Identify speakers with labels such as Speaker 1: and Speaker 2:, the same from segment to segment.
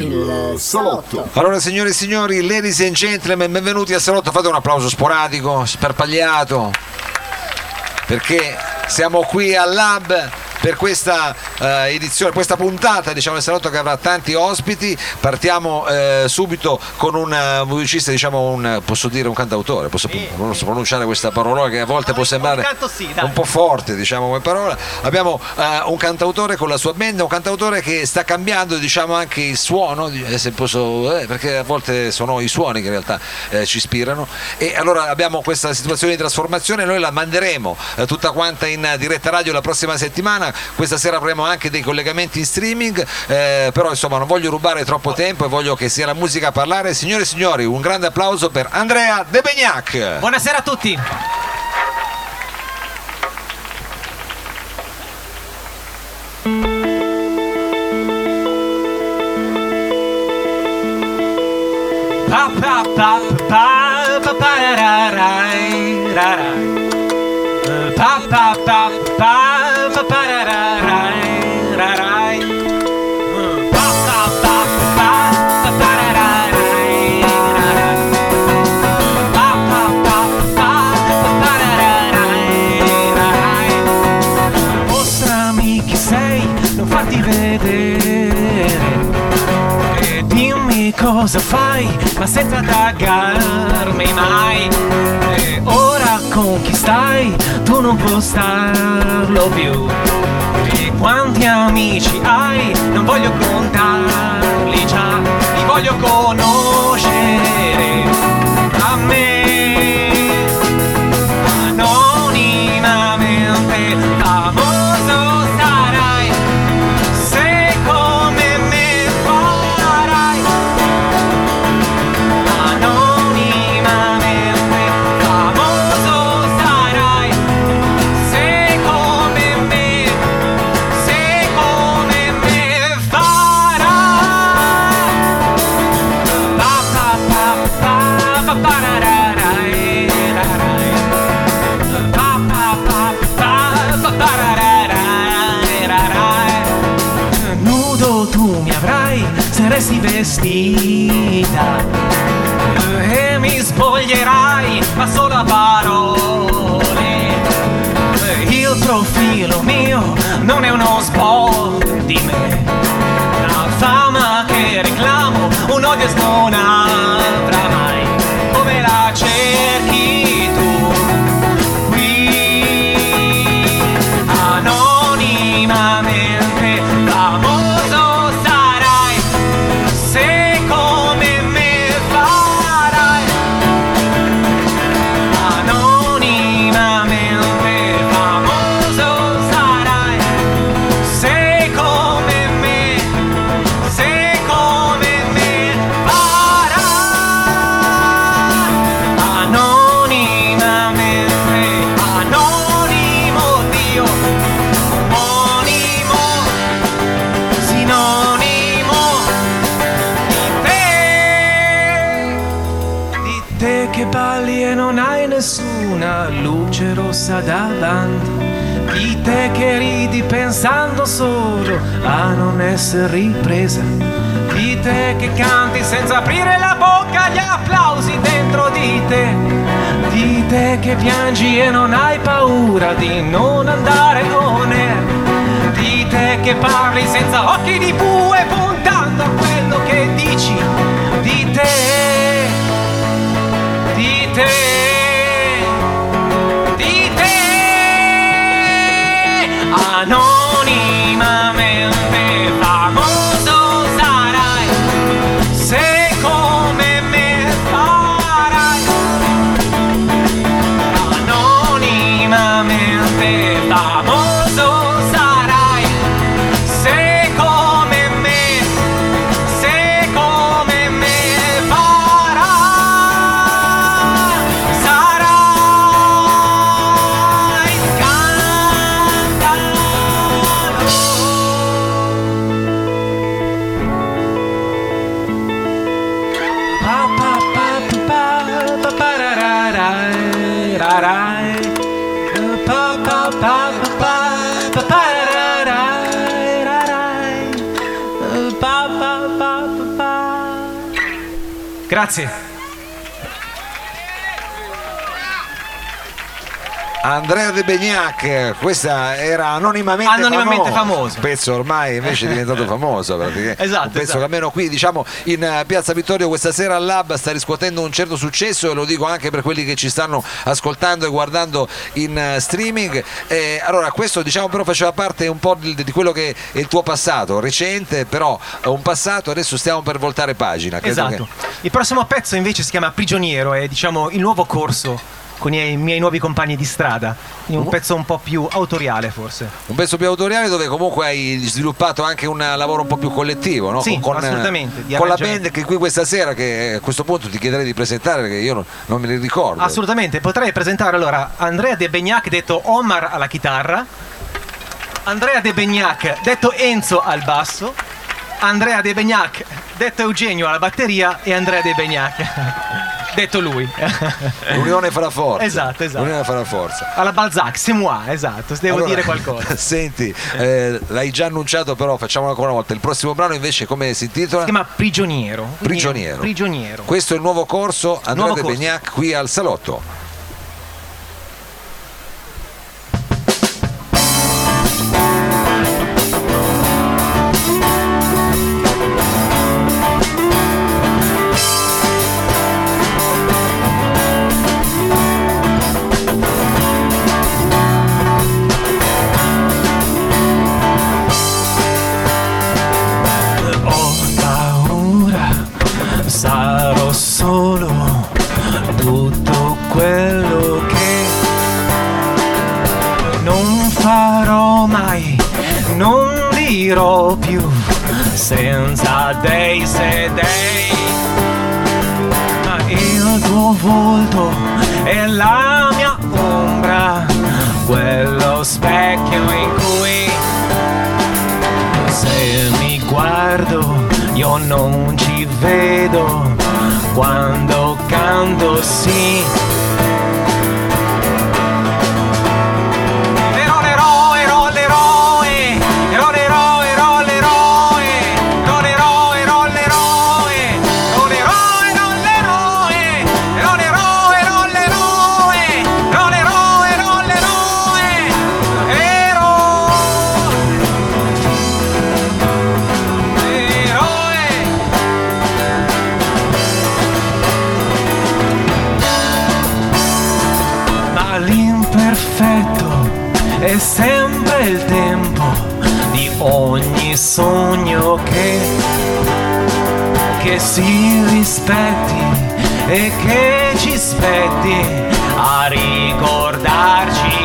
Speaker 1: il salotto.
Speaker 2: Allora, signore e signori, ladies and gentlemen, benvenuti al salotto. Fate un applauso sporadico, sparpagliato, perché siamo qui al Lab per questa eh, edizione, questa puntata diciamo, del salotto che avrà tanti ospiti. Partiamo eh, subito con un eh, musicista, diciamo un, posso dire un cantautore, posso,
Speaker 3: Sì.
Speaker 2: non so pronunciare questa parola che a volte può sembrare
Speaker 3: sì,
Speaker 2: un po' forte diciamo come parola. Abbiamo eh, un cantautore con la sua band, un cantautore che sta cambiando diciamo anche il suono, eh, se posso, eh, perché a volte sono i suoni che in realtà ci ispirano e allora abbiamo questa situazione di trasformazione, noi la manderemo tutta quanta in diretta radio la prossima settimana, questa sera avremo anche dei collegamenti in streaming, eh, però insomma non voglio rubare troppo tempo e voglio che sia la musica a parlare. Signore e signori, un grande applauso per Andrea De Begnac.
Speaker 3: Buonasera a tutti. Pa pa pa pa pa pa ra ra ra ra. Pa pa pa pa ma senza taggarmi mai. E ora con chi stai, tu non puoi starlo più. E quanti amici hai, non voglio contarli già, li voglio conoscere non è uno spot a non essere ripresa. Di te che canti senza aprire la bocca gli applausi dentro di te. Di te che piangi e non hai paura di non andare on air. Di te che parli senza occhi di bue Grazie.
Speaker 2: Andrea De Begnac, questa era anonimamente,
Speaker 3: Anonimamente
Speaker 2: famoso.
Speaker 3: famoso.
Speaker 2: Un pezzo ormai invece è diventato famoso praticamente.
Speaker 3: Esatto,
Speaker 2: pezzo
Speaker 3: esatto.
Speaker 2: che almeno qui diciamo in eh, Piazza Vittorio questa sera al Lab sta riscuotendo un certo successo e lo dico anche per quelli che ci stanno ascoltando e guardando in eh, streaming. Eh, allora questo diciamo però faceva parte un po' di, di quello che è il tuo passato, recente però un passato, adesso stiamo per voltare pagina. Credo
Speaker 3: Esatto.
Speaker 2: che-
Speaker 3: Il prossimo pezzo invece si chiama Prigioniero, è diciamo il nuovo corso con i miei nuovi compagni di strada. Quindi un pezzo un po' più autoriale forse.
Speaker 2: Un pezzo più autoriale dove comunque hai sviluppato anche un lavoro un po' più collettivo, no?
Speaker 3: Sì,
Speaker 2: con,
Speaker 3: assolutamente, di
Speaker 2: Con la band che qui questa sera, che a questo punto ti chiederei di presentare perché io non, non me li ricordo.
Speaker 3: Assolutamente, potrei presentare allora Andrea De Begnac detto Omar alla chitarra, Andrea De Begnac detto Enzo al basso, Andrea De Begnac detto Eugenio alla batteria e Andrea De Begnac detto lui.
Speaker 2: L'unione farà forza.
Speaker 3: Esatto, esatto.
Speaker 2: L'unione farà forza.
Speaker 3: alla Balzac, c'est moi, esatto, devo
Speaker 2: Allora,
Speaker 3: dire qualcosa.
Speaker 2: Senti, eh, l'hai già annunciato, però facciamolo ancora una volta. Il prossimo brano invece come si intitola?
Speaker 3: Si chiama Prigioniero.
Speaker 2: Prigioniero.
Speaker 3: Prigioniero.
Speaker 2: Questo è il nuovo corso Andrea
Speaker 3: Nuovo
Speaker 2: De. Begnac qui al Salotto.
Speaker 3: Non ci vedo quando canto sì. L'imperfetto è sempre il tempo di ogni sogno che, che si rispetti e che ci spetti a ricordarci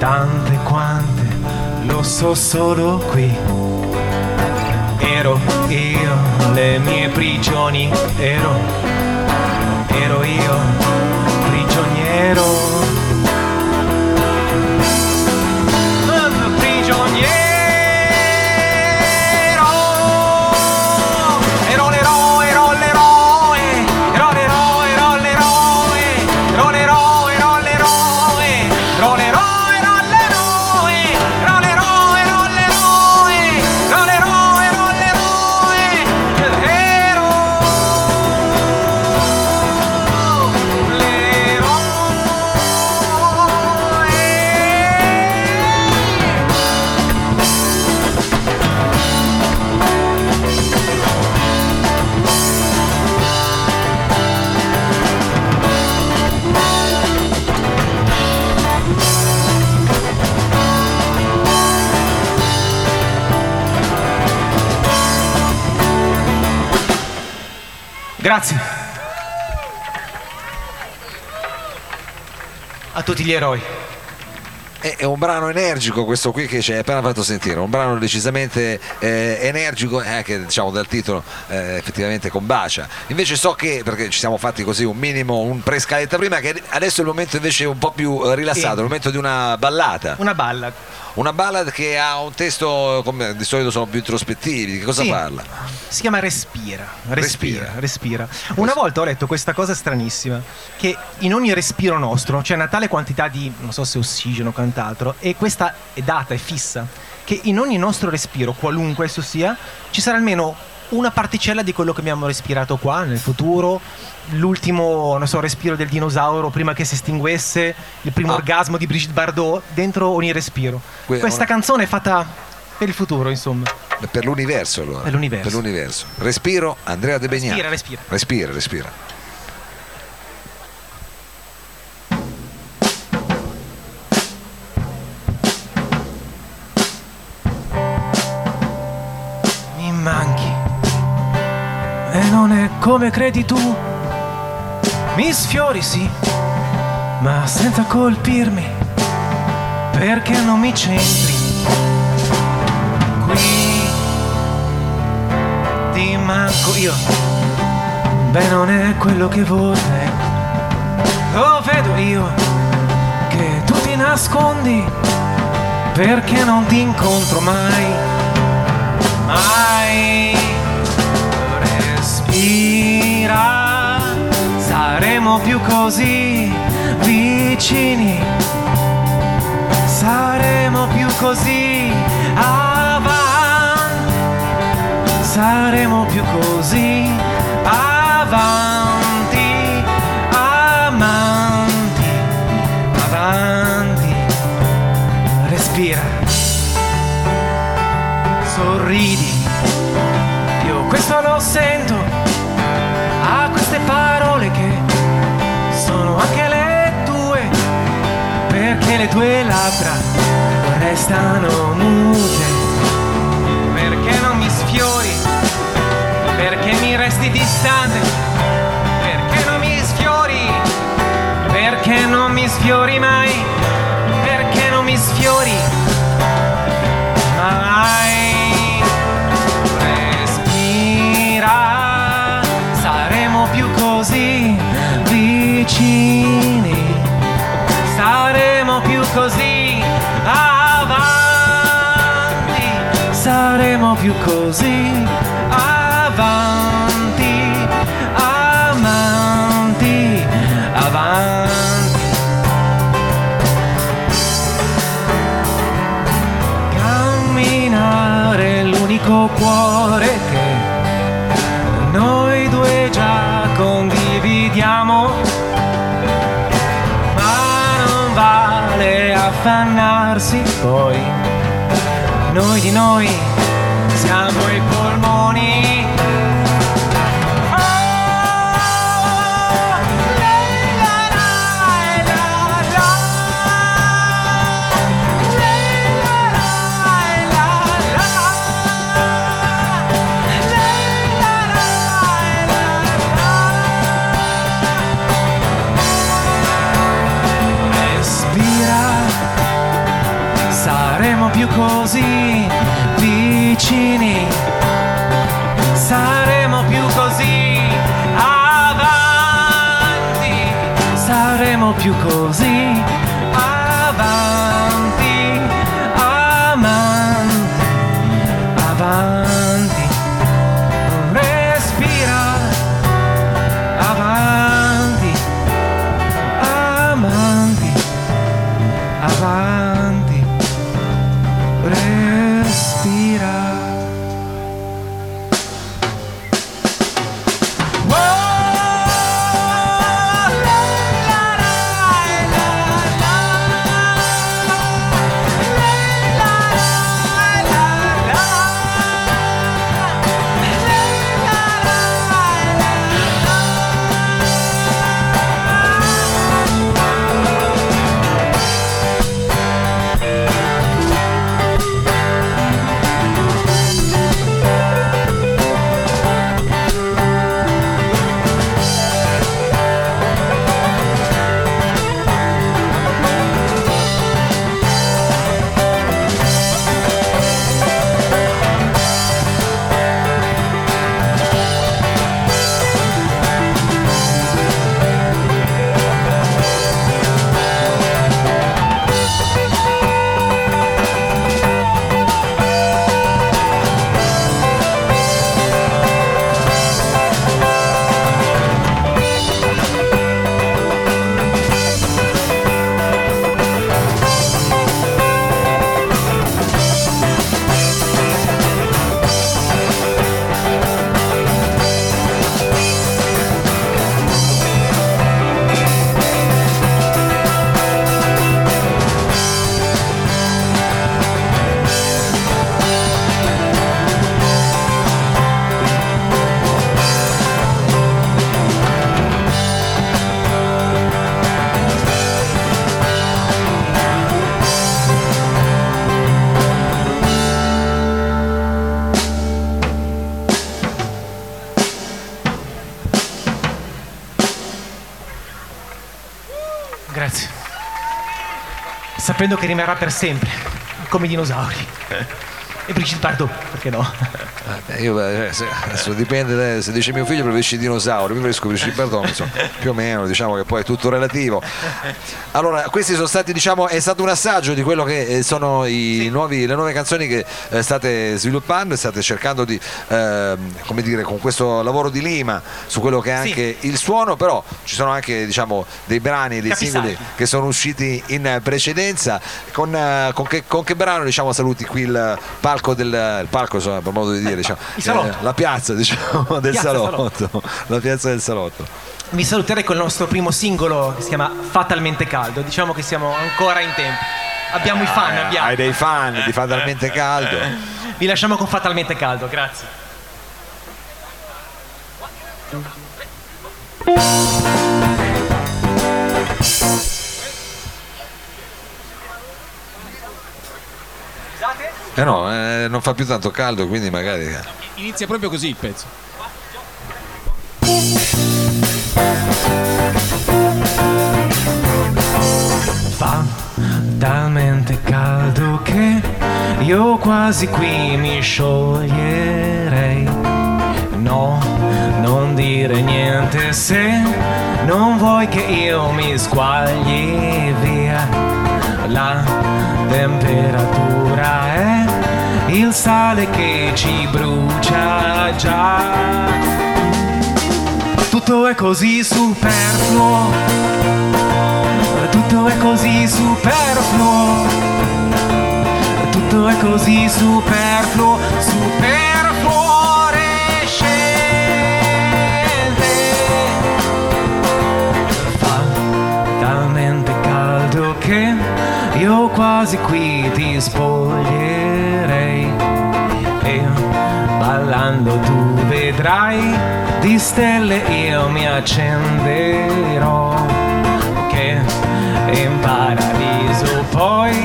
Speaker 3: tante quante, lo so solo qui. Ero io, le mie prigioni, ero, ero io, prigioniero. Grazie. A tutti gli eroi.
Speaker 2: È, è un brano energico questo qui che ci hai appena fatto sentire, un brano decisamente eh, energico e anche diciamo dal titolo eh, effettivamente combacia. Invece so che, perché ci siamo fatti così un minimo, un prescaletta prima, che adesso è il momento invece un po' più eh, rilassato,
Speaker 3: Sì.
Speaker 2: il momento di una ballata.
Speaker 3: Una balla.
Speaker 2: Una ballad che ha un testo, come di solito sono più introspettivi, di che cosa
Speaker 3: Sì.
Speaker 2: parla?
Speaker 3: Si chiama Respira.
Speaker 2: Respira.
Speaker 3: Respira. Respira. Una volta ho letto questa cosa stranissima: che in ogni respiro nostro c'è una tale quantità di, non so se ossigeno o quant'altro, e questa è data, è fissa. Che in ogni nostro respiro, qualunque esso sia, ci sarà almeno una particella di quello che abbiamo respirato qua nel futuro. L'ultimo, non so, respiro del dinosauro prima che si estinguesse, il primo
Speaker 2: Ah.
Speaker 3: orgasmo di Brigitte Bardot, dentro ogni respiro.
Speaker 2: Que-
Speaker 3: Questa
Speaker 2: una-
Speaker 3: canzone è fatta per il futuro, insomma.
Speaker 2: Per l'universo allora.
Speaker 3: Per l'universo.
Speaker 2: Per l'universo. Respiro, Andrea De Begnà.
Speaker 3: Respira, respira.
Speaker 2: Respira, respira.
Speaker 3: Come credi tu. Mi sfiori sì, ma senza colpirmi, perché non mi centri. Qui ti manco io, beh non è quello che vorrei. Lo vedo io, che tu ti nascondi, perché non ti incontro mai mai respira saremo più così vicini. Saremo più così avanti saremo più così avanti restano mute, perché non mi sfiori, perché mi resti distante, perché non mi sfiori, perché non mi sfiori mai, perché non mi sfiori così avanti amanti avanti. Camminare è l'unico cuore che noi due già condividiamo ma non vale affannarsi poi noi di noi siamo i polmoni. Oh, più così vicini, saremo più così avanti, saremo più così Sapendo che rimarrà per sempre, come i dinosauri. E Brigitte Bardot, perché no?
Speaker 2: Eh, io, eh, se- adesso dipende, da- se dice mio figlio preferisci i dinosauri, io preferisco Brigitte Bardot, insomma, più o meno, diciamo che poi è tutto relativo. Allora, questi sono stati, diciamo, è stato un assaggio di quello che eh, sono i nuovi- le nuove canzoni che eh, state sviluppando e state cercando di, ehm, come dire, con questo lavoro di Lima su quello che è
Speaker 3: Sì.
Speaker 2: anche il suono, però ci sono anche, diciamo, dei brani, dei
Speaker 3: Capisaldi.
Speaker 2: singoli che sono usciti in precedenza. Con, eh, con che, con che brano diciamo, saluti qui il palco del il palco, insomma, per modo di dire, diciamo. Eh, la piazza diciamo, del
Speaker 3: Piazza
Speaker 2: salotto, la piazza del salotto.
Speaker 3: Vi saluterei con il nostro primo singolo che si chiama Fatalmente Caldo. Diciamo che siamo ancora in tempo. Abbiamo i fan,
Speaker 2: Eh,
Speaker 3: abbiamo.
Speaker 2: hai dei fan di Fatalmente Caldo.
Speaker 3: Vi lasciamo con Fatalmente Caldo, grazie.
Speaker 2: Eh no, eh, non fa più tanto caldo, quindi magari. eh.
Speaker 1: Inizia proprio così il pezzo.
Speaker 3: Fa talmente caldo che io quasi qui mi scioglierei. No, non dire niente se non vuoi che io mi squagli via. La temperatura è il sale che ci brucia già. Tutto è così superfluo tutto è così superfluo, tutto è così superfluo, superfluorescente. Quasi qui ti spoglierei. E ballando tu vedrai di stelle io mi accenderò. Che in paradiso poi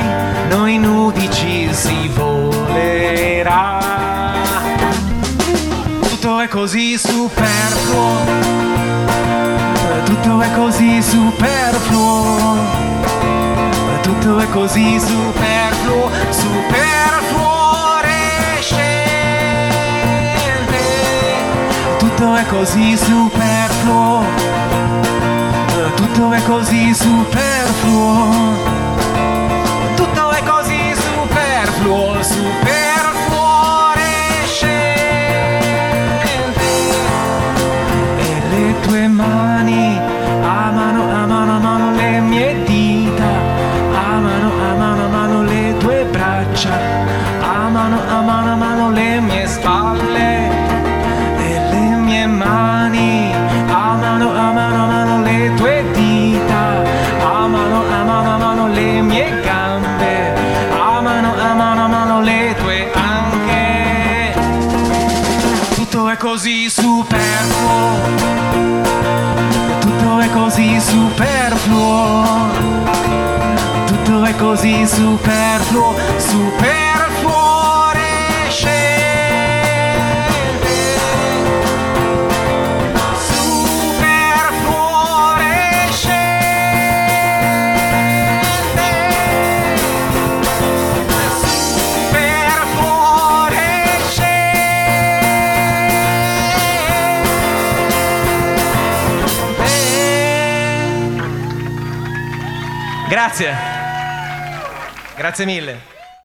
Speaker 3: noi nudi ci si volerà. Tutto è così superfluo. Tutto è così superfluo tutto è così superfluo superfluorescente tutto è così superfluo tutto è così superfluo tutto è così superfluo, tutto è così superfluo, superfluorescente. Grazie. Grazie mille.